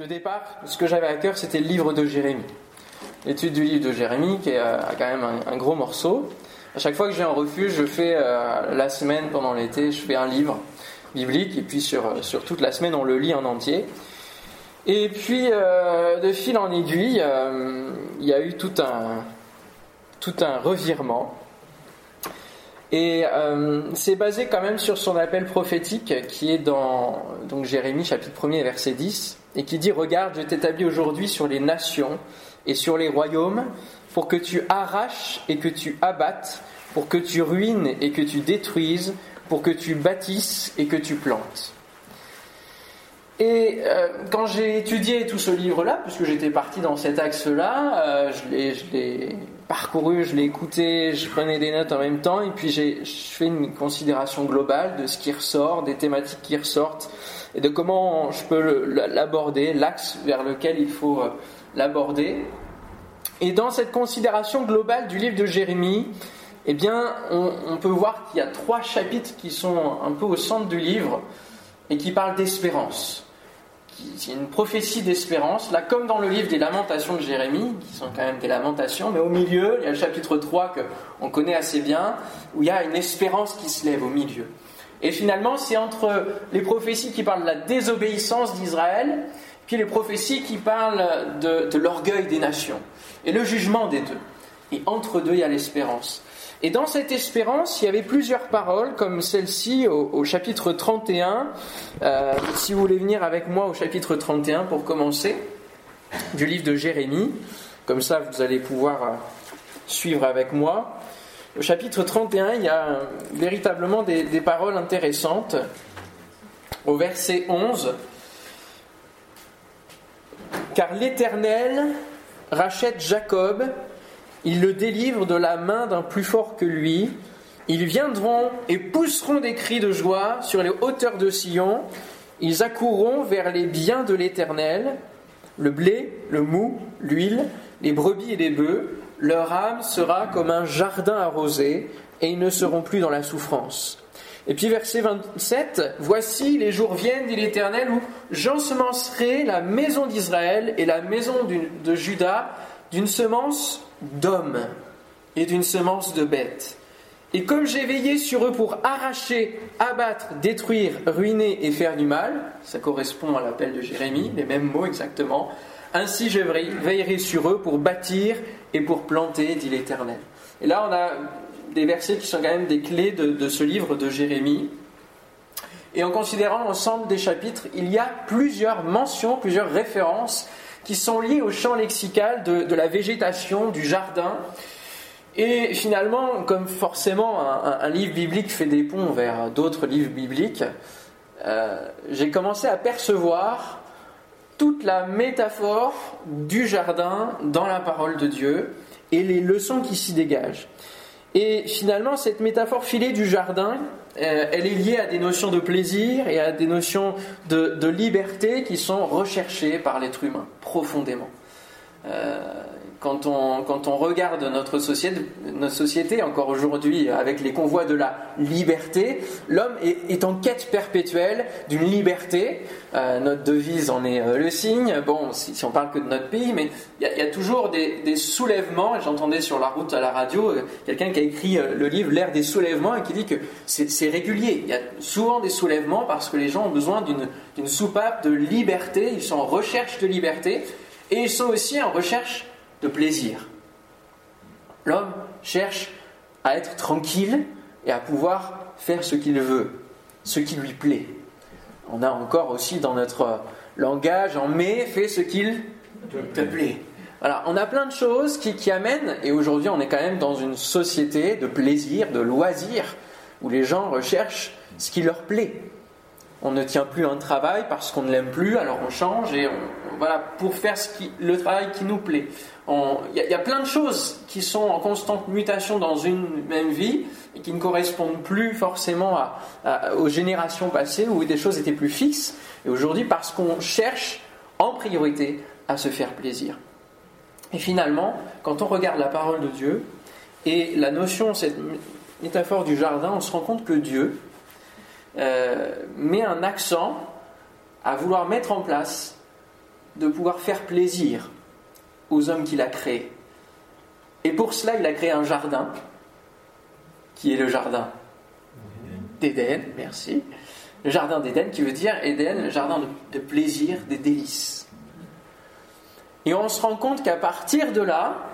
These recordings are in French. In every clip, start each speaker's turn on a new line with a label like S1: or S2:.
S1: Le départ, ce que j'avais à cœur, c'était le livre de Jérémie. L'étude du livre de Jérémie, qui est euh, quand même un, gros morceau. À chaque fois que j'ai un refuge, je fais euh, la semaine, pendant l'été, je fais un livre biblique, et puis sur, sur toute la semaine, on le lit en entier. Et puis, euh, de fil en aiguille, il y a eu tout un revirement. Et c'est basé quand même sur son appel prophétique qui est dans donc Jérémie chapitre 1er verset 10 et qui dit Regarde, je t'établis aujourd'hui sur les nations et sur les royaumes pour que tu arraches et que tu abattes, pour que tu ruines et que tu détruises, pour que tu bâtisses et que tu plantes. Et euh, quand j'ai étudié tout ce livre-là, puisque j'étais parti dans cet axe-là, euh, je l'ai parcouru, je l'ai écouté, je prenais des notes en même temps, et puis j'ai fait une considération globale de ce qui ressort, des thématiques qui ressortent, et de comment je peux l'aborder, l'axe vers lequel il faut euh, l'aborder. Et dans cette considération globale du livre de Jérémie, eh bien, on, peut voir qu'il y a trois chapitres qui sont un peu au centre du livre et qui parlent d'espérance. C'est une prophétie d'espérance, là comme dans le livre des lamentations de Jérémie, qui sont quand même des lamentations, mais au milieu, il y a le chapitre 3 qu'on connaît assez bien, où il y a une espérance qui se lève au milieu. Et finalement, c'est entre les prophéties qui parlent de la désobéissance d'Israël, puis les prophéties qui parlent de, l'orgueil des nations, et le jugement des deux. Et entre deux, il y a l'espérance. Et dans cette espérance, il y avait plusieurs paroles, comme celle-ci au, chapitre 31. Euh, si vous voulez venir avec moi au chapitre 31 pour commencer, du livre de Jérémie, comme ça vous allez pouvoir euh, suivre avec moi. Au chapitre 31, il y a véritablement des, paroles intéressantes. Au verset 11, Car l'Éternel rachète Jacob, il le délivre de la main d'un plus fort que lui. Ils viendront et pousseront des cris de joie sur les hauteurs de Sion. Ils accourront vers les biens de l'Éternel, le blé, le mou, l'huile, les brebis et les bœufs leur âme sera comme un jardin arrosé, et ils ne seront plus dans la souffrance. Et puis verset 27, Voici les jours viennent, dit l'Éternel, où j'ensemencerai la maison d'Israël et la maison de Juda d'une semence d'hommes et d'une semence de bêtes. Et comme j'ai veillé sur eux pour arracher, abattre, détruire, ruiner et faire du mal, ça correspond à l'appel de Jérémie, les mêmes mots exactement, ainsi je veillerai sur eux pour bâtir et pour planter, dit l'Éternel. Et là, on a des versets qui sont quand même des clés de, ce livre de Jérémie. Et en considérant l'ensemble des chapitres, il y a plusieurs mentions, plusieurs références qui sont liées au champ lexical de, la végétation, du jardin. Et finalement, comme forcément un, livre biblique fait des ponts vers d'autres livres bibliques, euh, j'ai commencé à percevoir toute la métaphore du jardin dans la parole de Dieu et les leçons qui s'y dégagent. Et finalement, cette métaphore filée du jardin, elle est liée à des notions de plaisir et à des notions de, liberté qui sont recherchées par l'être humain profondément. Euh, quand on, quand on regarde notre société, notre société encore aujourd'hui avec les convois de la liberté, l'homme est, en quête perpétuelle d'une liberté. Euh, notre devise en est euh, le signe. Bon, si, on parle que de notre pays, mais il y, a toujours des, des soulèvements. J'entendais sur la route à la radio euh, quelqu'un qui a écrit le livre L'ère des soulèvements et qui dit que c'est régulier. Il y a souvent des soulèvements parce que les gens ont besoin d'une soupape de liberté. Ils sont en recherche de liberté et ils sont aussi en recherche de plaisir. L'homme cherche à être tranquille et à pouvoir faire ce qu'il veut, ce qui lui plaît. On a encore aussi dans notre langage en mai fait ce qu'il te plaît. Voilà, on a plein de choses qui, qui amènent, et aujourd'hui on est quand même dans une société de plaisir, de loisir, où les gens recherchent ce qui leur plaît. On ne tient plus un travail parce qu'on ne l'aime plus, alors on change et on, voilà, pour faire le travail qui nous plaît. Il y, a plein de choses qui sont en constante mutation dans une même vie et qui ne correspondent plus forcément aux générations passées où des choses étaient plus fixes. Et aujourd'hui, parce qu'on cherche en priorité à se faire plaisir. Et finalement, quand on regarde la parole de Dieu et la notion, cette métaphore du jardin, on se rend compte que Dieu euh, met un accent à vouloir mettre en place de pouvoir faire plaisir aux hommes qu'il a créés. Et pour cela, il a créé un jardin, qui est le jardin d'Éden, merci. Le jardin d'Éden qui veut dire Éden, jardin de, plaisir, des délices. Et on se rend compte qu'à partir de là,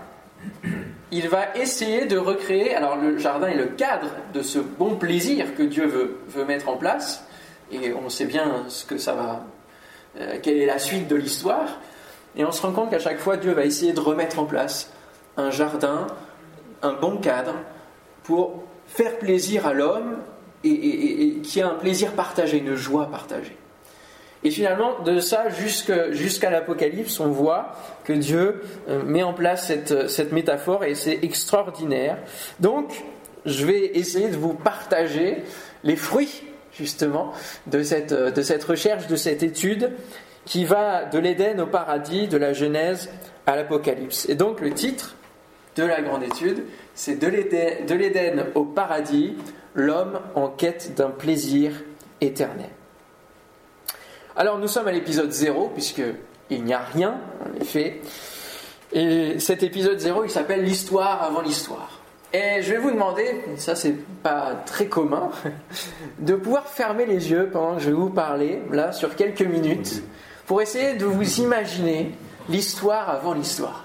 S1: il va essayer de recréer, alors le jardin est le cadre de ce bon plaisir que Dieu veut mettre en place, et on sait bien ce que ça va, euh, quelle est la suite de l'histoire, et on se rend compte qu'à chaque fois Dieu va essayer de remettre en place un jardin, un bon cadre, pour faire plaisir à l'homme et, qui a un plaisir partagé, une joie partagée. Et finalement, de ça jusqu'à l'Apocalypse, on voit que Dieu euh, met en place cette métaphore et c'est extraordinaire. Donc, je vais essayer de vous partager les fruits, justement, de cette, de cette recherche, de cette étude qui va de l'Éden au paradis, de la Genèse à l'Apocalypse. Et donc, le titre de la grande étude, c'est de l'Éden au paradis, l'homme en quête d'un plaisir éternel. Alors nous sommes à l'épisode 0, puisqu'il n'y a rien, en effet. Et cet épisode 0, il s'appelle l'histoire avant l'histoire. Et je vais vous demander, ça c'est pas très commun, de pouvoir fermer les yeux pendant que je vais vous parler, là, sur quelques minutes, pour essayer de vous imaginer l'histoire avant l'histoire.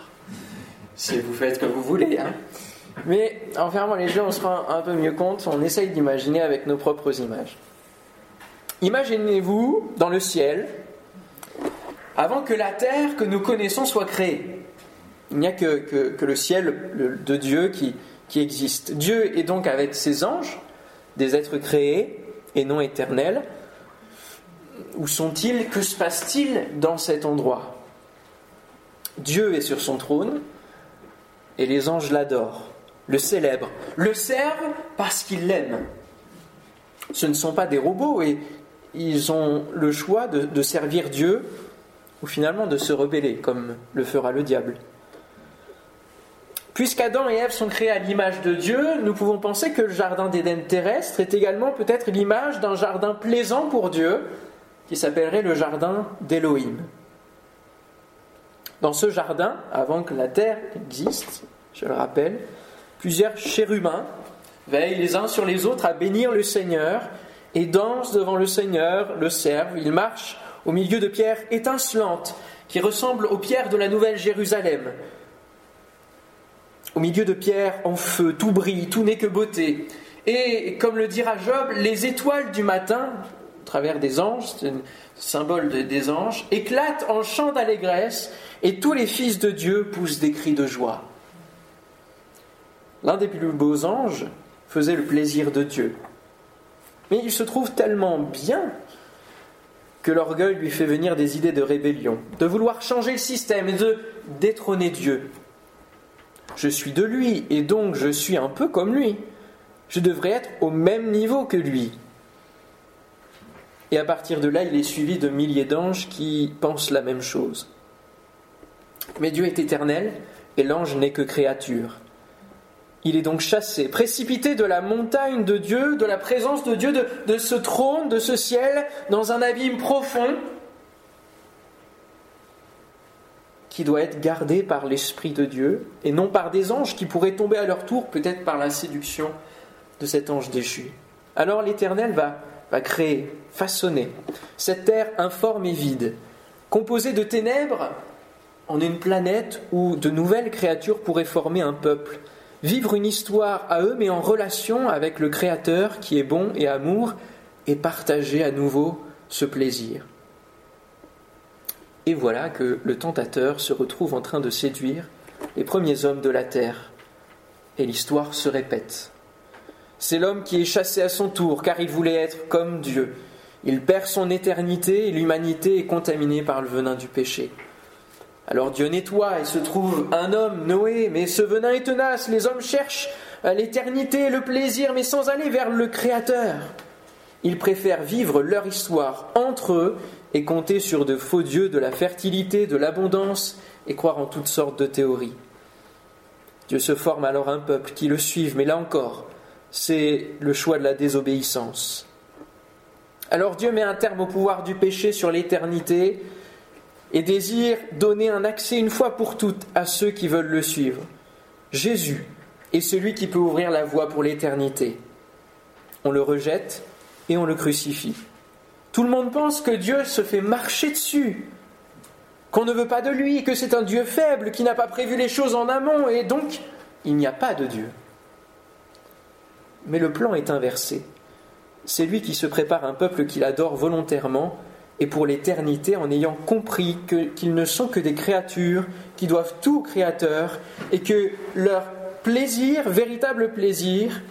S1: Si vous faites comme vous voulez, hein. Mais en fermant les yeux, on se rend un peu mieux compte, on essaye d'imaginer avec nos propres images. Imaginez-vous dans le ciel, avant que la terre que nous connaissons soit créée. Il n'y a que, le ciel de Dieu qui, qui existe. Dieu est donc avec ses anges, des êtres créés et non éternels. Où sont-ils? Que se passe-t-il dans cet endroit? Dieu est sur son trône et les anges l'adorent le célèbre, le servent parce qu'ils l'aiment. Ce ne sont pas des robots et ils ont le choix de, servir Dieu ou finalement de se rebeller, comme le fera le diable. Puisqu'Adam et Ève sont créés à l'image de Dieu, nous pouvons penser que le jardin d'Éden terrestre est également peut-être l'image d'un jardin plaisant pour Dieu, qui s'appellerait le jardin d'Élohim. Dans ce jardin, avant que la terre existe, je le rappelle, Plusieurs chérubins veillent les uns sur les autres à bénir le Seigneur et dansent devant le Seigneur, le servent. Ils marchent au milieu de pierres étincelantes qui ressemblent aux pierres de la Nouvelle Jérusalem. Au milieu de pierres en feu, tout brille, tout n'est que beauté. Et comme le dira Job, les étoiles du matin, au travers des anges, c'est un symbole des anges, éclatent en chants d'allégresse et tous les fils de Dieu poussent des cris de joie. L'un des plus beaux anges faisait le plaisir de Dieu. Mais il se trouve tellement bien que l'orgueil lui fait venir des idées de rébellion, de vouloir changer le système et de détrôner Dieu. Je suis de lui et donc je suis un peu comme lui. Je devrais être au même niveau que lui. Et à partir de là, il est suivi de milliers d'anges qui pensent la même chose. Mais Dieu est éternel et l'ange n'est que créature. Il est donc chassé, précipité de la montagne de Dieu, de la présence de Dieu, de, ce trône, de ce ciel, dans un abîme profond qui doit être gardé par l'Esprit de Dieu et non par des anges qui pourraient tomber à leur tour, peut-être par la séduction de cet ange déchu. Alors l'Éternel va, va créer, façonner cette terre informe et vide, composée de ténèbres en une planète où de nouvelles créatures pourraient former un peuple vivre une histoire à eux, mais en relation avec le Créateur qui est bon et amour, et partager à nouveau ce plaisir. Et voilà que le tentateur se retrouve en train de séduire les premiers hommes de la terre. Et l'histoire se répète. C'est l'homme qui est chassé à son tour, car il voulait être comme Dieu. Il perd son éternité et l'humanité est contaminée par le venin du péché. Alors Dieu nettoie et se trouve un homme, Noé, mais ce venin est tenace, les hommes cherchent l'éternité, le plaisir, mais sans aller vers le Créateur. Ils préfèrent vivre leur histoire entre eux et compter sur de faux dieux de la fertilité, de l'abondance et croire en toutes sortes de théories. Dieu se forme alors un peuple qui le suive, mais là encore, c'est le choix de la désobéissance. Alors Dieu met un terme au pouvoir du péché sur l'éternité et désire donner un accès une fois pour toutes à ceux qui veulent le suivre. Jésus est celui qui peut ouvrir la voie pour l'éternité. On le rejette et on le crucifie. Tout le monde pense que Dieu se fait marcher dessus, qu'on ne veut pas de lui, que c'est un Dieu faible, qui n'a pas prévu les choses en amont, et donc il n'y a pas de Dieu. Mais le plan est inversé. C'est lui qui se prépare un peuple qu'il adore volontairement et pour l'éternité en ayant compris qu'ils ne sont que des créatures qui doivent tout au Créateur et que leur plaisir, véritable plaisir,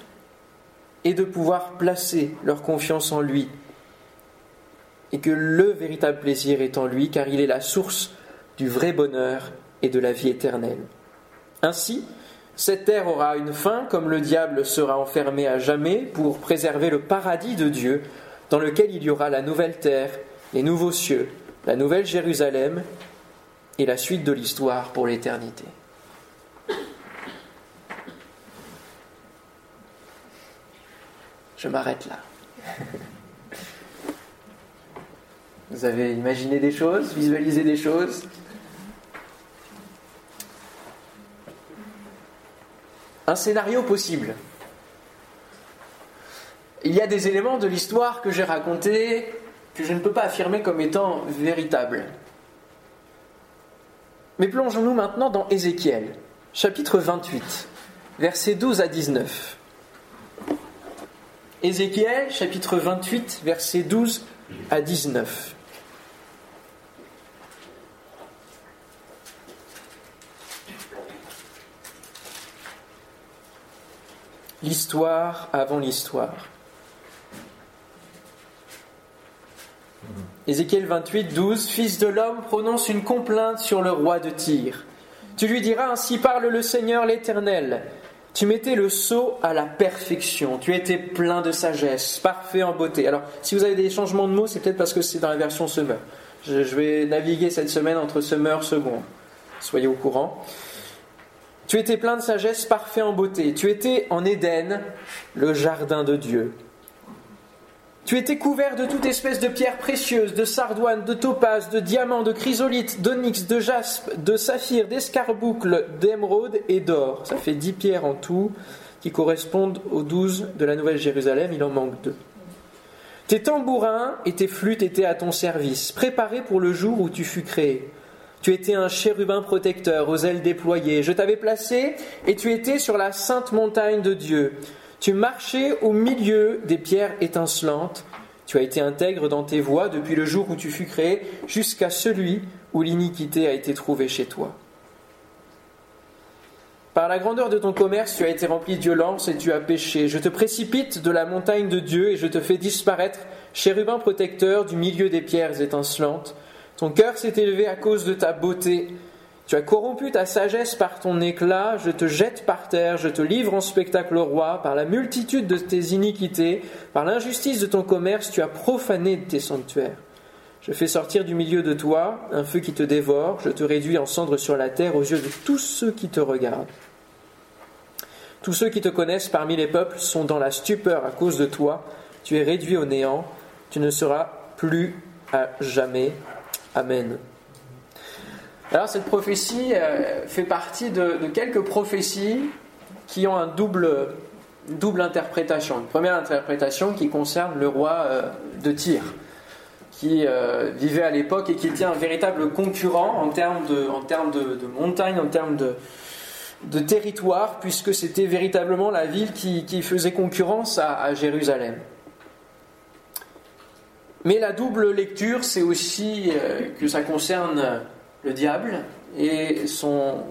S1: est de pouvoir placer leur confiance en lui et que le véritable plaisir est en lui car il est la source du vrai bonheur et de la vie éternelle. Ainsi, cette terre aura une fin comme le diable sera enfermé à jamais pour préserver le paradis de Dieu dans lequel il y aura la nouvelle terre les nouveaux cieux, la nouvelle Jérusalem et la suite de l'histoire pour l'éternité. Je m'arrête là. Vous avez imaginé des choses, visualisé des choses Un scénario possible. Il y a des éléments de l'histoire que j'ai racontés que je ne peux pas affirmer comme étant véritable. Mais plongeons-nous maintenant dans Ézéchiel, chapitre 28, versets 12 à 19. Ézéchiel, chapitre 28, versets 12 à 19. L'histoire avant l'histoire. Ézéchiel 28, 12, Fils de l'homme prononce une complainte sur le roi de Tyr. Tu lui diras, ainsi parle le Seigneur l'Éternel. Tu mettais le sceau à la perfection, tu étais plein de sagesse, parfait en beauté. Alors, si vous avez des changements de mots, c'est peut-être parce que c'est dans la version Semeur. Je, vais naviguer cette semaine entre et Second. Soyez au courant. Tu étais plein de sagesse, parfait en beauté. Tu étais en Éden, le jardin de Dieu. Tu étais couvert de toute espèce de pierres précieuses, de sardoines, de topazes, de diamants, de chrysolites, d'onyx, de jaspe, de saphir, d'escarboucle, d'émeraude et d'or. Ça fait dix pierres en tout qui correspondent aux douze de la Nouvelle Jérusalem. Il en manque deux. Tes tambourins et tes flûtes étaient à ton service, préparés pour le jour où tu fus créé. Tu étais un chérubin protecteur aux ailes déployées. Je t'avais placé et tu étais sur la sainte montagne de Dieu. Tu marchais au milieu des pierres étincelantes. Tu as été intègre dans tes voies depuis le jour où tu fus créé jusqu'à celui où l'iniquité a été trouvée chez toi. Par la grandeur de ton commerce, tu as été rempli de violence et tu as péché. Je te précipite de la montagne de Dieu et je te fais disparaître, chérubin protecteur, du milieu des pierres étincelantes. Ton cœur s'est élevé à cause de ta beauté. Tu as corrompu ta sagesse par ton éclat, je te jette par terre, je te livre en spectacle au roi, par la multitude de tes iniquités, par l'injustice de ton commerce, tu as profané tes sanctuaires. Je fais sortir du milieu de toi un feu qui te dévore, je te réduis en cendres sur la terre aux yeux de tous ceux qui te regardent. Tous ceux qui te connaissent parmi les peuples sont dans la stupeur à cause de toi, tu es réduit au néant, tu ne seras plus à jamais. Amen. Alors cette prophétie euh, fait partie de, quelques prophéties qui ont un double, double interprétation. Une première interprétation qui concerne le roi euh, de Tyr, qui euh, vivait à l'époque et qui était un véritable concurrent en termes de, en montagne, en termes de, territoire, puisque c'était véritablement la ville qui, faisait concurrence à Jérusalem. Mais la double lecture, c'est aussi que ça concerne le diable et son,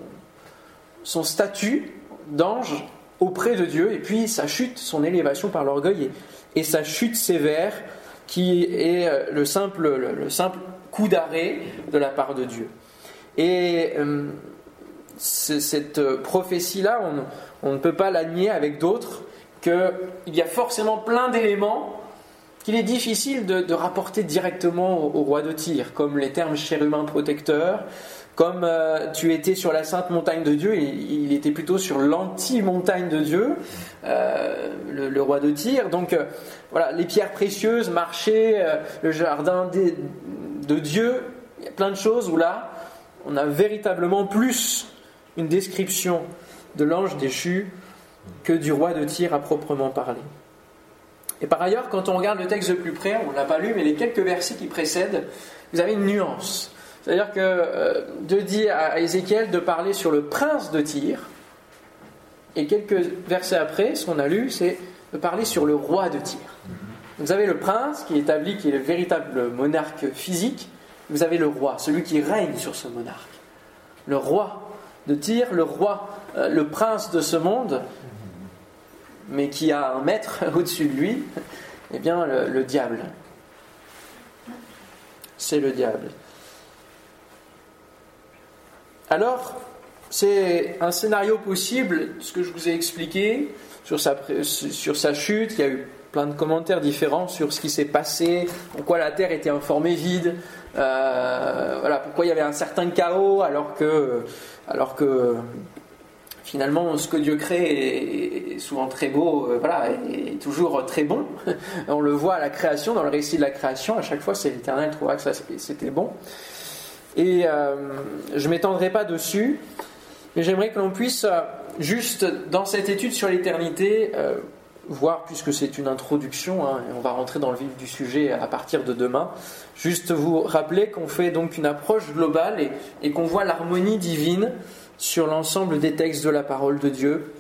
S1: son statut d'ange auprès de Dieu, et puis sa chute, son élévation par l'orgueil, et, sa chute sévère qui est euh, le simple, le, simple coup d'arrêt de la part de Dieu. Et euh, cette prophétie-là, on, ne peut pas la nier avec d'autres, qu'il y a forcément plein d'éléments qu'il est difficile de, rapporter directement au, roi de Tyr, comme les termes chérubin protecteur, comme euh, tu étais sur la sainte montagne de Dieu, il, il était plutôt sur l'anti-montagne de Dieu, euh, le, roi de Tyr. Donc euh, voilà, les pierres précieuses, marcher, le jardin de, Dieu, y a plein de choses où là, on a véritablement plus une description de l'ange déchu que du roi de Tyr à proprement parler. Et par ailleurs, quand on regarde le texte de plus près, on ne l'a pas lu, mais les quelques versets qui précèdent, vous avez une nuance. C'est-à-dire que euh, Dieu dit à Ézéchiel de parler sur le prince de Tyr, et quelques versets après, ce qu'on a lu, c'est de parler sur le roi de Tyr. Vous avez le prince qui établit qui est le véritable monarque physique, vous avez le roi, celui qui règne sur ce monarque. Le roi de Tyr, le roi, euh, le prince de ce monde, mais qui a un maître au-dessus de lui, eh bien le, diable. C'est le diable. Alors, c'est un scénario possible, ce que je vous ai expliqué sur sa, sur sa chute. Il y a eu plein de commentaires différents sur ce qui s'est passé, pourquoi la Terre était informée vide, euh, voilà, pourquoi il y avait un certain chaos alors que, alors que finalement, ce que Dieu crée est souvent très beau, euh, voilà, est toujours très bon. On le voit à la création, dans le récit de la création, à chaque fois, c'est l'Éternel trouvera que ça c'était bon. Et euh, je ne m'étendrai pas dessus, mais j'aimerais que l'on puisse, euh, juste dans cette étude sur l'éternité, voir, puisque c'est une introduction, hein, on va rentrer dans le vif du sujet à partir de demain, juste vous rappeler qu'on fait donc une approche globale et qu'on voit l'harmonie divine sur l'ensemble des textes de la parole de Dieu.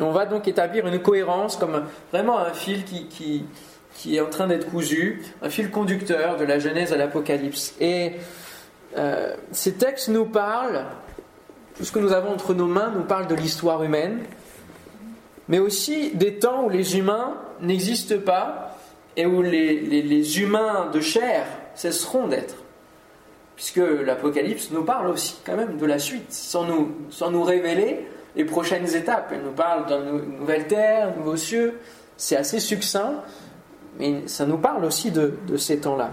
S1: on va donc établir une cohérence comme vraiment un fil qui, qui, est en train d'être cousu, un fil conducteur de la Genèse à l'Apocalypse. Et euh, ces textes nous parlent, tout ce que nous avons entre nos mains nous parle de l'histoire humaine, mais aussi des temps où les humains n'existent pas et où les humains de chair cesseront d'être puisque l'Apocalypse nous parle aussi quand même de la suite, sans nous, sans nous révéler les prochaines étapes. Elle nous parle d'une nouvelle terre, nouveaux cieux. C'est assez succinct, mais ça nous parle aussi de, ces temps-là.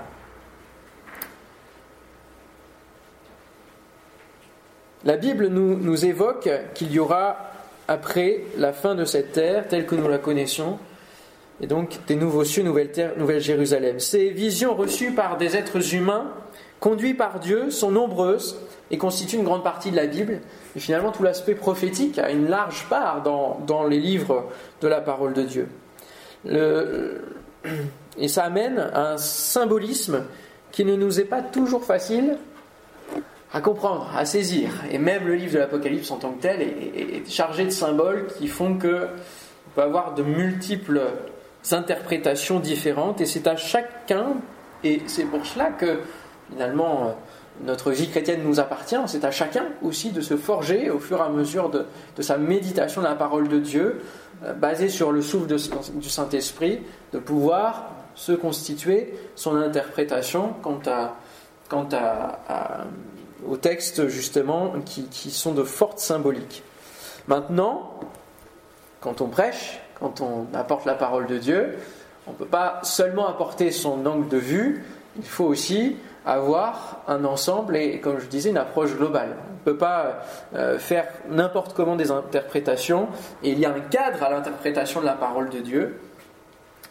S1: La Bible nous, nous évoque qu'il y aura, après la fin de cette terre, telle que nous la connaissons, et donc des nouveaux cieux, nouvelle terre, nouvelle Jérusalem. Ces visions reçues par des êtres humains conduits par Dieu, sont nombreuses et constituent une grande partie de la Bible. Et finalement, tout l'aspect prophétique a une large part dans, les livres de la parole de Dieu. et ça amène à un symbolisme qui ne nous est pas toujours facile à comprendre, à saisir. Et même le livre de l'Apocalypse en tant que tel est, chargé de symboles qui font que on peut avoir de multiples interprétations différentes. Et c'est à chacun, et c'est pour cela que finalement, euh, notre vie chrétienne nous appartient. C'est à chacun aussi de se forger au fur et à mesure de, sa méditation de la parole de Dieu, euh, basée sur le souffle du Saint-Esprit, de pouvoir se constituer son interprétation quant, à, quant à, aux textes justement qui, qui sont de fortes symboliques. Maintenant, quand on prêche, quand on apporte la parole de Dieu, on ne peut pas seulement apporter son angle de vue, il faut aussi avoir un ensemble et, comme je disais, une approche globale. On ne peut pas euh, faire n'importe comment des interprétations, et il y a un cadre à l'interprétation de la parole de Dieu.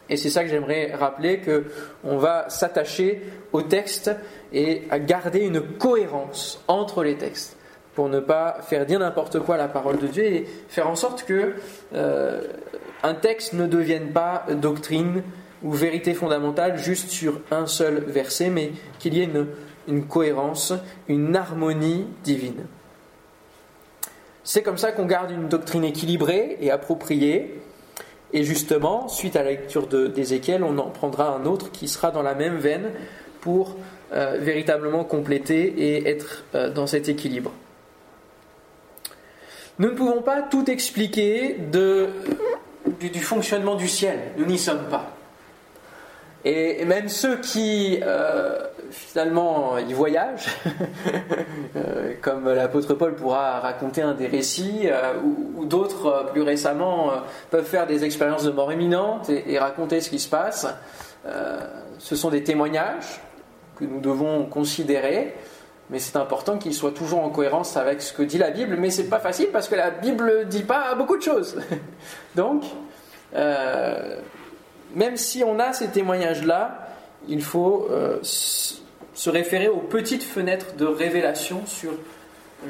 S1: Et c'est ça que j'aimerais rappeler, qu'on va s'attacher au texte et à garder une cohérence entre les textes, pour ne pas faire dire n'importe quoi à la parole de Dieu et faire en sorte que euh, un texte ne devienne pas doctrine, ou vérité fondamentale juste sur un seul verset, mais qu'il y ait une, cohérence, une harmonie divine. C'est comme ça qu'on garde une doctrine équilibrée et appropriée. Et justement, suite à la lecture d'Ézéchiel, on en prendra un autre qui sera dans la même veine pour euh, véritablement compléter et être euh, dans cet équilibre. Nous ne pouvons pas tout expliquer de, du fonctionnement du ciel. Nous n'y sommes pas. Et même ceux qui euh, finalement y voyagent, euh, comme l'apôtre Paul pourra raconter un des récits, euh, ou, d'autres plus récemment peuvent faire des expériences de mort imminente et, raconter ce qui se passe, ce sont des témoignages que nous devons considérer, mais c'est important qu'ils soient toujours en cohérence avec ce que dit la Bible, mais c'est pas facile parce que la Bible ne dit pas beaucoup de choses. Donc, même si on a ces témoignages-là, il faut euh, se référer aux petites fenêtres de révélation sur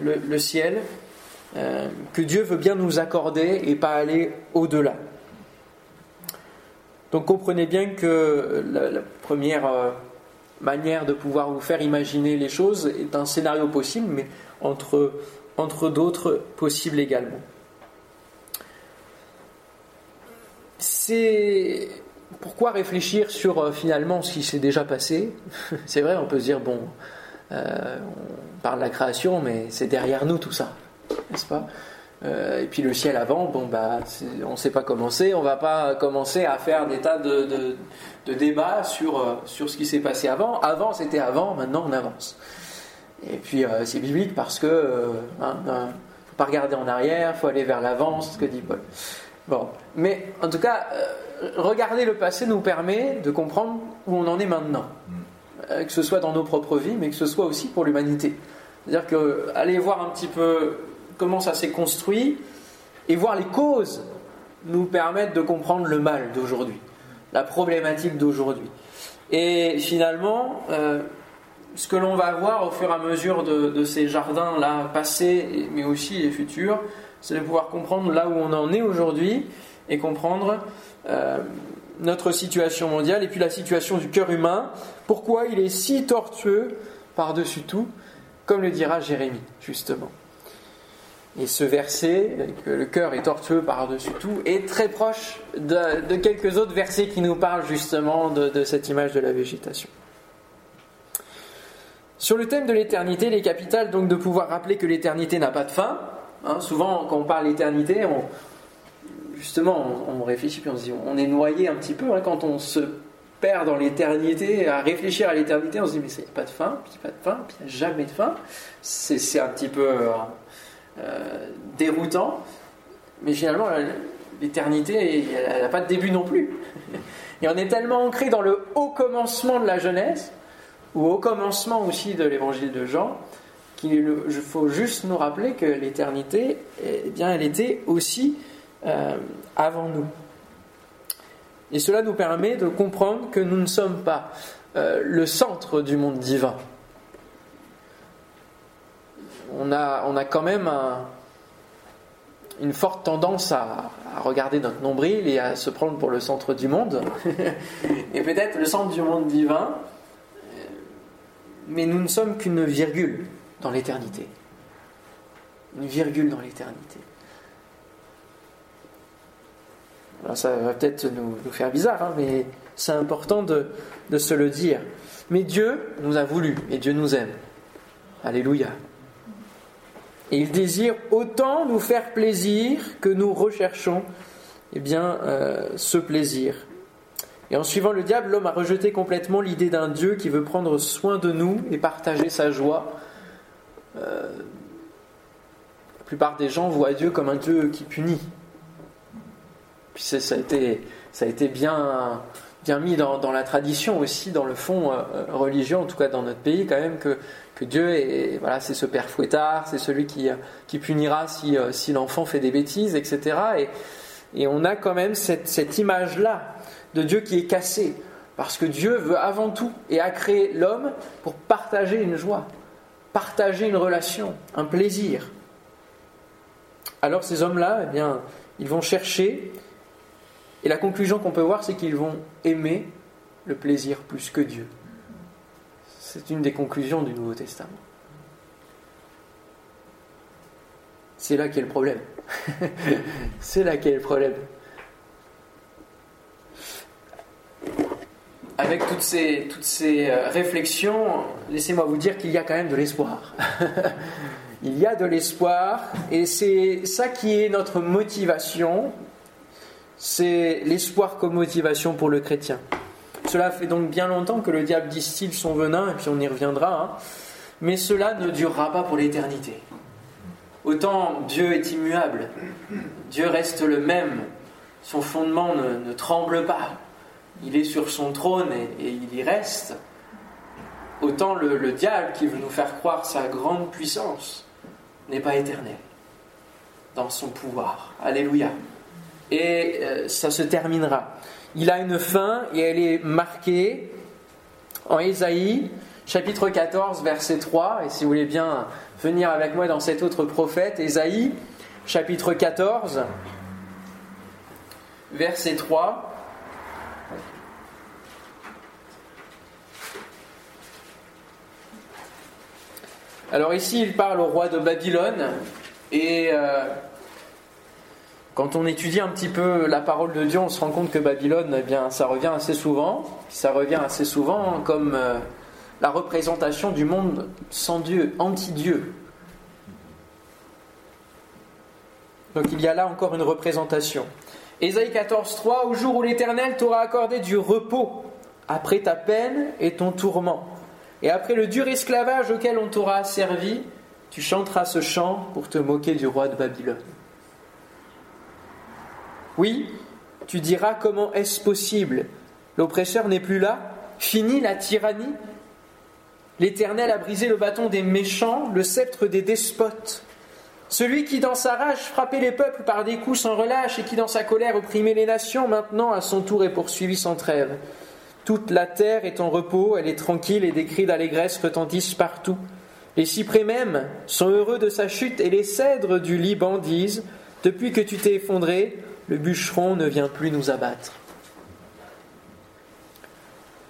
S1: le, ciel euh, que Dieu veut bien nous accorder et pas aller au-delà. Donc comprenez bien que la, première euh, manière de pouvoir vous faire imaginer les choses est un scénario possible, mais entre, entre d'autres possibles également. C'est pourquoi réfléchir sur euh, finalement ce qui s'est déjà passé C'est vrai, on peut se dire, bon, euh, on parle de la création, mais c'est derrière nous tout ça, n'est-ce pas? Euh, et puis le ciel avant, bon bah on ne sait pas commencer, on va pas commencer à faire des tas de, débats sur, sur ce qui s'est passé avant. Avant c'était avant, maintenant on avance. Et puis c'est biblique parce que ne hein, faut pas regarder en arrière, faut aller vers l'avant, c'est ce que dit Paul. Bon, mais en tout cas, regarder le passé nous permet de comprendre où on en est maintenant. Euh, que ce soit dans nos propres vies, mais que ce soit aussi pour l'humanité. C'est-à-dire que aller voir un petit peu comment ça s'est construit et voir les causes nous permettent de comprendre le mal d'aujourd'hui, la problématique d'aujourd'hui. Et finalement, euh, ce que l'on va voir au fur et à mesure de, ces jardins-là passés, mais aussi les futurs, c'est de pouvoir comprendre là où on en est aujourd'hui et comprendre euh, notre situation mondiale et puis la situation du cœur humain. Pourquoi il est si tortueux par-dessus tout, comme le dira Jérémie, justement. Et ce verset, que le cœur est tortueux par-dessus tout, est très proche de, quelques autres versets qui nous parlent justement de, cette image de la végétation. Sur le thème de l'éternité, il est capital donc de pouvoir rappeler que l'éternité n'a pas de fin. Hein, souvent, quand on parle d'éternité, on, justement, on, réfléchit puis on se dit, on est noyé un petit peu hein, quand on se perd dans l'éternité, à réfléchir à l'éternité, on se dit, mais il n'y a pas de fin, puis pas de fin, puis n'y a jamais de fin. C'est un petit peu euh, euh, déroutant, mais finalement, l'éternité, elle n'a pas de début non plus. Et on est tellement ancré dans le haut commencement de la jeunesse, ou au commencement aussi de l'évangile de Jean, qu'il faut juste nous rappeler que l'éternité, eh bien, elle était aussi euh, avant nous. Et cela nous permet de comprendre que nous ne sommes pas euh, le centre du monde divin. On a, on a quand même une forte tendance à, regarder notre nombril et à se prendre pour le centre du monde. et peut-être le centre du monde divin, mais nous ne sommes qu'une virgule dans l'éternité. Une virgule dans l'éternité ça va peut-être nous, faire bizarre, hein, mais c'est important de, se le dire. Mais Dieu nous a voulu et Dieu nous aime. Alléluia. Et il désire autant nous faire plaisir que nous recherchons eh bien, euh, ce plaisir. Et en suivant le diable, l'homme a rejeté complètement l'idée d'un Dieu qui veut prendre soin de nous et partager sa joie. Euh, la plupart des gens voient Dieu comme un Dieu qui punit, puis ça a été, ça a été bien, bien mis dans, la tradition aussi, dans le fond euh, religieux, en tout cas dans notre pays, quand même, que, que Dieu est, voilà, c'est ce père fouettard, c'est celui qui, qui punira si, euh, si l'enfant fait des bêtises, etc. Et, et on a quand même cette, image-là de Dieu qui est cassée, parce que Dieu veut avant tout et a créé l'homme pour partager une joie, partager une relation, un plaisir. Alors ces hommes-là, eh bien, ils vont chercher et la conclusion qu'on peut voir, c'est qu'ils vont aimer le plaisir plus que Dieu. C'est une des conclusions du Nouveau Testament. C'est là qu'est le problème. c'est là qu'est le problème. Avec toutes ces, euh, réflexions, laissez-moi vous dire qu'il y a quand même de l'espoir. Il y a de l'espoir et c'est ça qui est notre motivation c'est l'espoir comme motivation pour le chrétien. Cela fait donc bien longtemps que le diable distille son venin, et puis on y reviendra, hein. mais cela ne durera pas pour l'éternité. Autant Dieu est immuable, Dieu reste le même, son fondement ne, tremble pas, il est sur son trône et, il y reste. Autant le diable qui veut nous faire croire sa grande puissance n'est pas éternel dans son pouvoir. Alléluia et euh, ça se terminera. Il a une fin et elle est marquée en Ésaïe chapitre 14, verset 3, et si vous voulez bien venir avec moi dans cet autre prophète, Ésaïe, chapitre 14, verset 3. Alors ici, il parle au roi de Babylone, et euh, quand on étudie un petit peu la parole de Dieu, on se rend compte que Babylone, eh bien, ça revient assez souvent. Ça revient assez souvent comme euh, la représentation du monde sans Dieu, anti-Dieu. Donc il y a là encore une représentation. Ésaïe 14, 3, au jour où l'Éternel t'aura accordé du repos après ta peine et ton tourment, et après le dur esclavage auquel on t'aura asservi, tu chanteras ce chant pour te moquer du roi de Babylone. Oui, tu diras comment est-ce possible? L'oppresseur n'est plus là Fini la tyrannie L'Éternel a brisé le bâton des méchants, le sceptre des despotes. Celui qui dans sa rage frappait les peuples par des coups sans relâche et qui dans sa colère opprimait les nations, maintenant à son tour est poursuivi sans trêve. Toute la terre est en repos, elle est tranquille et des cris d'allégresse retentissent partout. Les cyprès même sont heureux de sa chute et les cèdres du Liban disent Depuis que tu t'es effondré, le bûcheron ne vient plus nous abattre.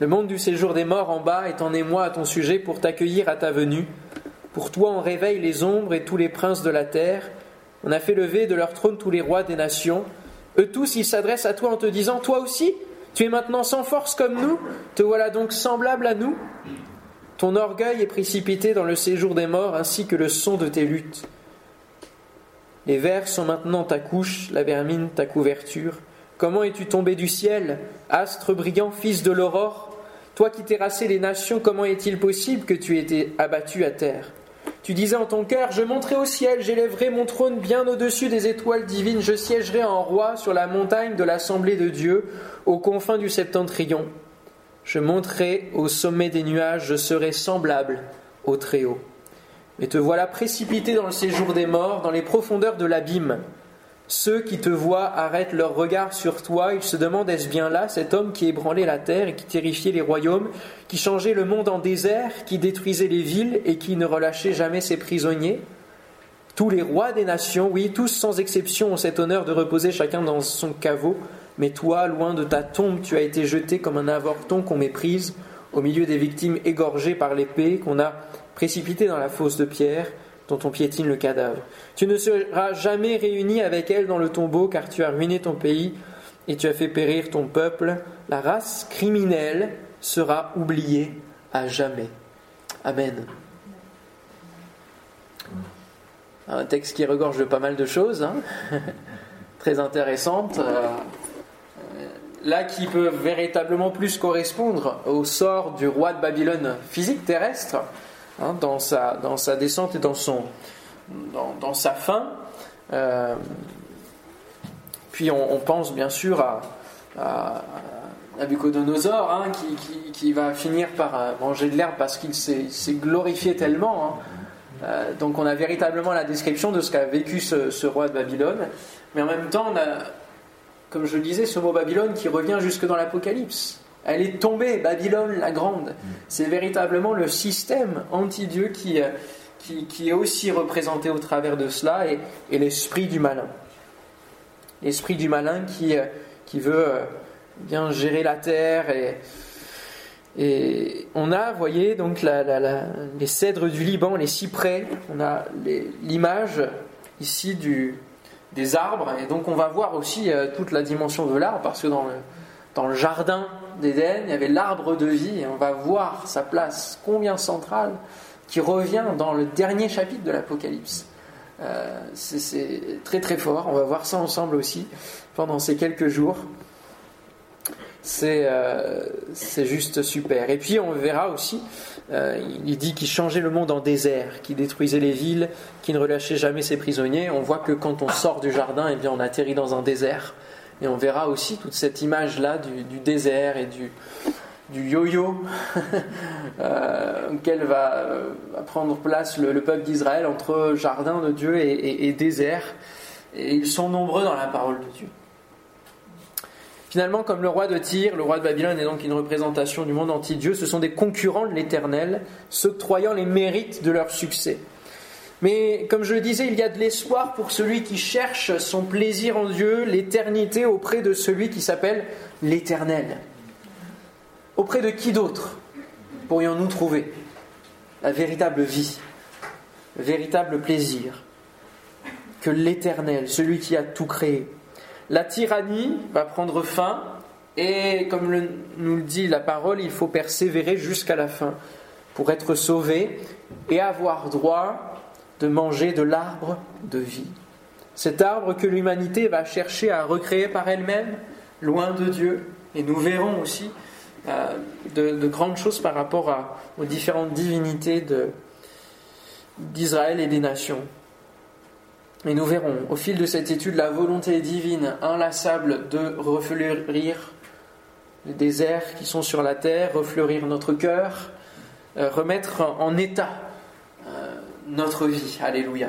S1: Le monde du séjour des morts en bas est en émoi à ton sujet pour t'accueillir à ta venue. Pour toi on réveille les ombres et tous les princes de la terre. On a fait lever de leur trône tous les rois des nations. Eux tous, ils s'adressent à toi en te disant Toi aussi, tu es maintenant sans force comme nous Te voilà donc semblable à nous Ton orgueil est précipité dans le séjour des morts ainsi que le son de tes luttes. Les vers sont maintenant ta couche, la vermine ta couverture. Comment es-tu tombé du ciel, astre brillant, fils de l'aurore? Toi qui terrassais les nations, comment est-il possible que tu aies été abattu à terre? Tu disais en ton cœur, je monterai au ciel, j'élèverai mon trône bien au-dessus des étoiles divines, je siégerai en roi sur la montagne de l'assemblée de Dieu, aux confins du septentrion. Je monterai au sommet des nuages, je serai semblable au Très-Haut. Mais te voilà précipité dans le séjour des morts, dans les profondeurs de l'abîme. Ceux qui te voient arrêtent leur regard sur toi, ils se demandent est-ce bien là cet homme qui ébranlait la terre et qui terrifiait les royaumes, qui changeait le monde en désert, qui détruisait les villes et qui ne relâchait jamais ses prisonniers? Tous les rois des nations, oui, tous sans exception ont cet honneur de reposer chacun dans son caveau, mais toi, loin de ta tombe, tu as été jeté comme un avorton qu'on méprise, au milieu des victimes égorgées par l'épée, qu'on a précipité dans la fosse de pierre dont on piétine le cadavre. Tu ne seras jamais réuni avec elle dans le tombeau car tu as ruiné ton pays et tu as fait périr ton peuple. La race criminelle sera oubliée à jamais. Amen. Un texte qui regorge de pas mal de choses, hein. très intéressantes, euh, là qui peut véritablement plus correspondre au sort du roi de Babylone physique terrestre, Hein, dans, sa, dans sa descente et dans, son, dans, sa fin. Euh, puis on, pense bien sûr à, à, Nabucodonosor hein, qui, qui, va finir par euh, manger de l'herbe parce qu'il s'est glorifié tellement. Hein. Euh, donc on a véritablement la description de ce qu'a vécu ce, ce, roi de Babylone. Mais en même temps, on a, comme je le disais, ce mot Babylone qui revient jusque dans l'Apocalypse. Elle est tombée, Babylone la Grande. C'est véritablement le système anti-Dieu qui, euh, qui, est aussi représenté au travers de cela et, l'esprit du malin. L'esprit du malin qui, euh, qui veut euh, bien gérer la terre et, et on a, vous voyez, donc les cèdres du Liban, les cyprès, on a l'image ici du, des arbres, et donc on va voir aussi toute la dimension de l'arbre, parce que dans le, dans le jardin d'Éden, il y avait l'arbre de vie, et on va voir sa place combien centrale, qui revient dans le dernier chapitre de l'Apocalypse. Euh, c'est très très fort, on va voir ça ensemble aussi pendant ces quelques jours. C'est euh, juste super. Et puis on verra aussi, euh, il dit qu'il changeait le monde en désert, qu'il détruisait les villes, qu'il ne relâchait jamais ses prisonniers. On voit que quand on sort du jardin, eh bien, on atterrit dans un désert. Et on verra aussi toute cette image-là du, désert et du, yo-yo euh, auquel va, prendre place le, peuple d'Israël entre jardin de Dieu et, désert. Et ils sont nombreux dans la parole de Dieu. Finalement, comme le roi de Tyr, le roi de Babylone est donc une représentation du monde anti-Dieu, ce sont des concurrents de l'Éternel, s'octroyant les mérites de leur succès. Mais comme je le disais, il y a de l'espoir pour celui qui cherche son plaisir en Dieu, l'éternité auprès de celui qui s'appelle l'Éternel. Auprès de qui d'autre pourrions-nous trouver la véritable vie, le véritable plaisir que l'Éternel, celui qui a tout créé? La tyrannie va prendre fin et comme nous le dit la parole, il faut persévérer jusqu'à la fin pour être sauvé et avoir droit de manger de l'arbre de vie. Cet arbre que l'humanité va chercher à recréer par elle-même, loin de Dieu. Et nous verrons aussi euh, de, grandes choses par rapport aux différentes divinités d'Israël et des nations. Et nous verrons au fil de cette étude la volonté divine inlassable de refleurir les déserts qui sont sur la terre, refleurir notre cœur, euh, remettre en état notre vie. Alléluia.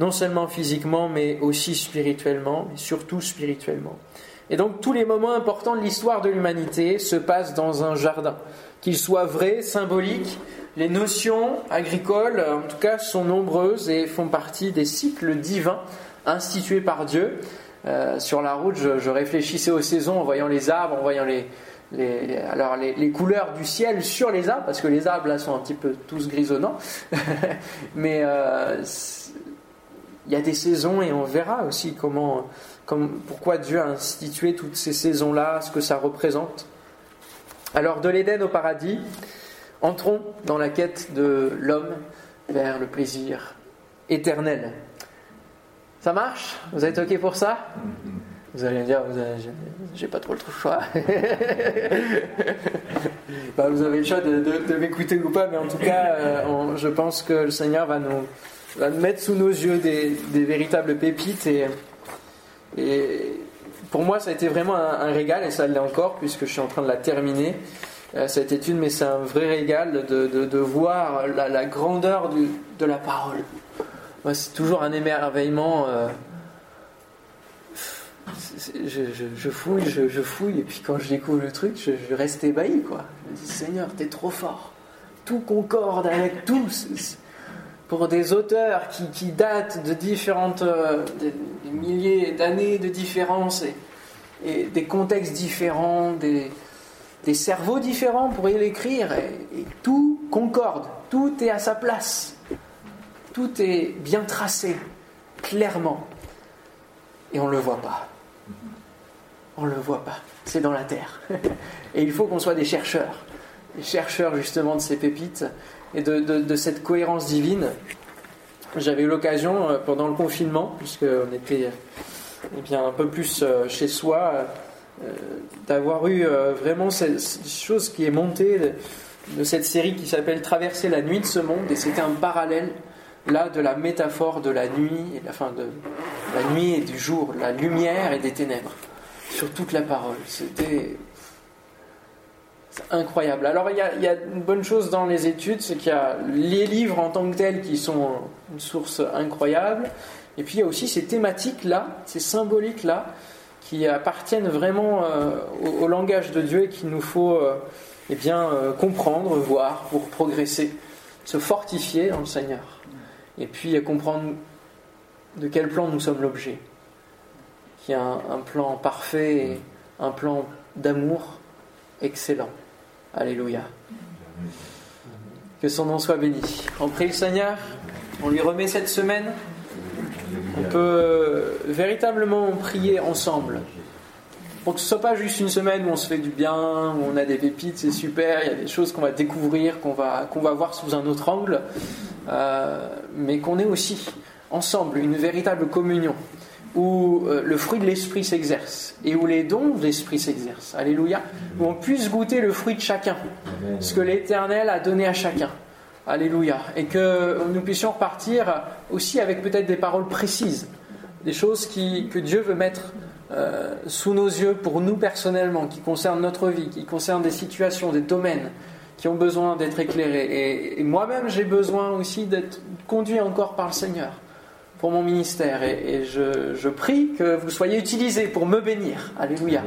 S1: Non seulement physiquement, mais aussi spirituellement, et surtout spirituellement. Et donc tous les moments importants de l'histoire de l'humanité se passent dans un jardin. Qu'ils soient vrais, symboliques, les notions agricoles, en tout cas, sont nombreuses et font partie des cycles divins institués par Dieu. Euh, sur la route, je, réfléchissais aux saisons en voyant les arbres, en voyant les, alors les, couleurs du ciel sur les arbres, parce que les arbres là sont un petit peu tous grisonnants. Mais euh, il y a des saisons et on verra aussi comment pourquoi Dieu a institué toutes ces saisons-là, ce que ça représente. Alors de l'Éden au paradis, entrons dans la quête de l'homme vers le plaisir éternel. Ça marche? Vous êtes OK pour ça? Vous allez me dire, j'ai pas trop le choix. Bah, vous avez le choix de, m'écouter ou pas, mais en tout cas, euh, je pense que le Seigneur va nous, mettre sous nos yeux des, véritables pépites et pour moi, ça a été vraiment un, régal, et ça l'est encore, puisque je suis en train de la terminer, euh, cette étude, mais c'est un vrai régal de, voir la, grandeur de la parole. Moi, c'est toujours un émerveillement. Euh, je, fouille, je, fouille, et puis quand je découvre le truc, je, reste ébahi, quoi. Je me dis, Seigneur, t'es trop fort. Tout concorde avec tout pour des auteurs qui, datent de différentes euh, milliers d'années de différence et, des contextes différents, des, cerveaux différents pour y l'écrire, et, tout concorde, tout est à sa place, tout est bien tracé, clairement, et on ne le voit pas. On ne le voit pas, c'est dans la terre. Et il faut qu'on soit des chercheurs, des chercheurs justement de ces pépites et de, cette cohérence divine. J'avais eu l'occasion euh, pendant le confinement, puisqu'on était eh bien, un peu plus euh, chez soi, euh, d'avoir eu vraiment cette chose qui est montée de, cette série qui s'appelle Traverser la nuit de ce monde, et c'était un parallèle là de la métaphore de la nuit, et la fin de la nuit et du jour, la lumière et des ténèbres, sur toute la parole. C'était incroyable. Alors il y, a, une bonne chose dans les études, c'est qu'il y a les livres en tant que tels qui sont une source incroyable, et puis il y a aussi ces thématiques-là, ces symboliques-là, qui appartiennent vraiment euh, au, langage de Dieu et qu'il nous faut euh, eh bien, euh, comprendre, voir pour progresser, se fortifier dans le Seigneur, et puis comprendre de quel plan nous sommes l'objet, qui a un plan parfait, un plan d'amour excellent. Alléluia. Que son nom soit béni. On prie le Seigneur, on lui remet cette semaine. On peut euh, véritablement prier ensemble. Pour que ce soit pas juste une semaine où on se fait du bien, où on a des pépites, c'est super, il y a des choses qu'on va découvrir, qu'on va, qu'on va voir sous un autre angle, euh, mais qu'on ait aussi ensemble une véritable communion où euh, le fruit de l'esprit s'exerce et où les dons de l'esprit s'exercent. Alléluia. Où on puisse goûter le fruit de chacun, ce que l'Éternel a donné à chacun. Alléluia. Et que nous puissions repartir aussi avec peut-être des paroles précises, des choses qui, que Dieu veut mettre euh, sous nos yeux pour nous personnellement, qui concernent notre vie, qui concernent des situations, des domaines qui ont besoin d'être éclairés. et moi-même, j'ai besoin aussi d'être conduit encore par le Seigneur pour mon ministère. Et, je, prie que vous soyez utilisés pour me bénir. Alléluia.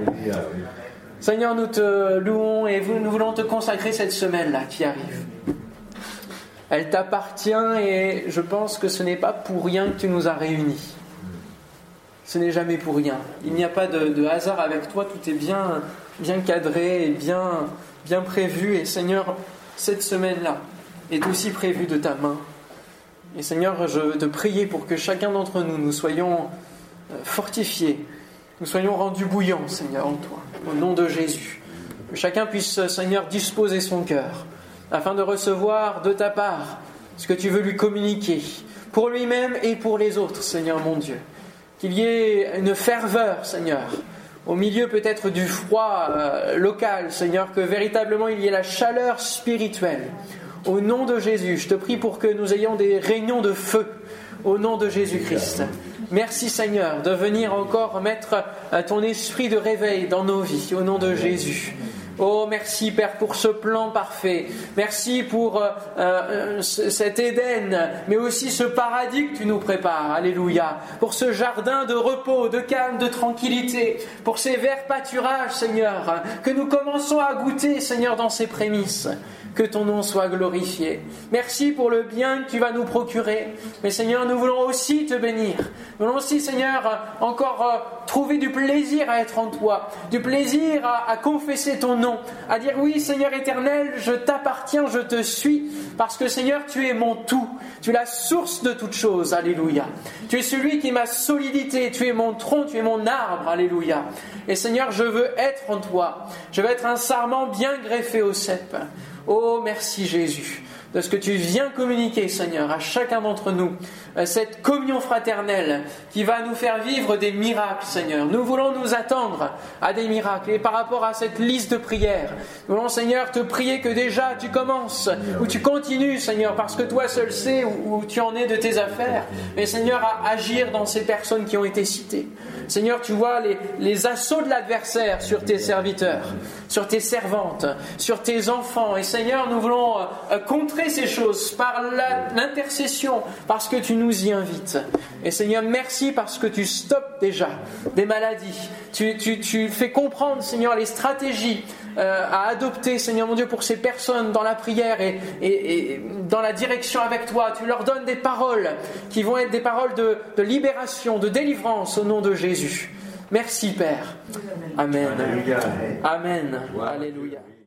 S1: Seigneur, nous te louons et nous voulons te consacrer cette semaine-là qui arrive. Elle t'appartient et je pense que ce n'est pas pour rien que tu nous as réunis. Ce n'est jamais pour rien. Il n'y a pas de, hasard avec toi, tout est bien, bien cadré et bien, bien prévu. Et Seigneur, cette semaine-là est aussi prévue de ta main. Et Seigneur, je veux te prier pour que chacun d'entre nous, nous soyons euh, fortifiés, nous soyons rendus bouillants, Seigneur, en toi, au nom de Jésus. Que chacun puisse, Seigneur, disposer son cœur afin de recevoir de ta part ce que tu veux lui communiquer, pour lui-même et pour les autres, Seigneur mon Dieu. Qu'il y ait une ferveur, Seigneur, au milieu peut-être du froid euh, local, Seigneur, que véritablement il y ait la chaleur spirituelle. Au nom de Jésus, je te prie pour que nous ayons des réunions de feu. Au nom de Jésus-Christ. Merci Seigneur de venir encore mettre euh, ton esprit de réveil dans nos vies. Au nom de Jésus. Oh, merci Père pour ce plan parfait. Merci pour euh, euh, cet Éden, mais aussi ce paradis que tu nous prépares. Alléluia. Pour ce jardin de repos, de calme, de tranquillité. Pour ces verts pâturages, Seigneur, que nous commençons à goûter, Seigneur, dans ces prémices que ton nom soit glorifié. Merci pour le bien que tu vas nous procurer. Mais Seigneur, nous voulons aussi te bénir. Nous voulons aussi, Seigneur, encore euh, trouver du plaisir à être en toi, du plaisir à, confesser ton nom, à dire oui, Seigneur éternel, je t'appartiens, je te suis, parce que Seigneur, tu es mon tout, tu es la source de toutes choses, alléluia. Tu es celui qui est ma solidité, tu es mon tronc, tu es mon arbre, alléluia. Et Seigneur, je veux être en toi, je veux être un sarment bien greffé au cep. Oh, merci Jésus de ce que tu viens communiquer, Seigneur, à chacun d'entre nous, euh, cette communion fraternelle qui va nous faire vivre des miracles, Seigneur. Nous voulons nous attendre à des miracles. Et par rapport à cette liste de prières, nous voulons, Seigneur, te prier que déjà tu commences ou tu continues, Seigneur, parce que toi seul sais où, tu en es de tes affaires. Mais, Seigneur, à agir dans ces personnes qui ont été citées. Seigneur, tu vois les, assauts de l'adversaire sur tes serviteurs, sur tes servantes, sur tes enfants. Et Seigneur, nous voulons euh, contrer ces choses par l'intercession, parce que tu nous y invites. Et Seigneur, merci parce que tu stoppes déjà des maladies. Tu, tu, tu fais comprendre, Seigneur, les stratégies euh, à adopter, Seigneur mon Dieu, pour ces personnes dans la prière et, et, et, dans la direction avec toi. Tu leur donnes des paroles qui vont être des paroles de, de libération, de délivrance au nom de Jésus. Merci Père. Amen. Amen. Alléluia.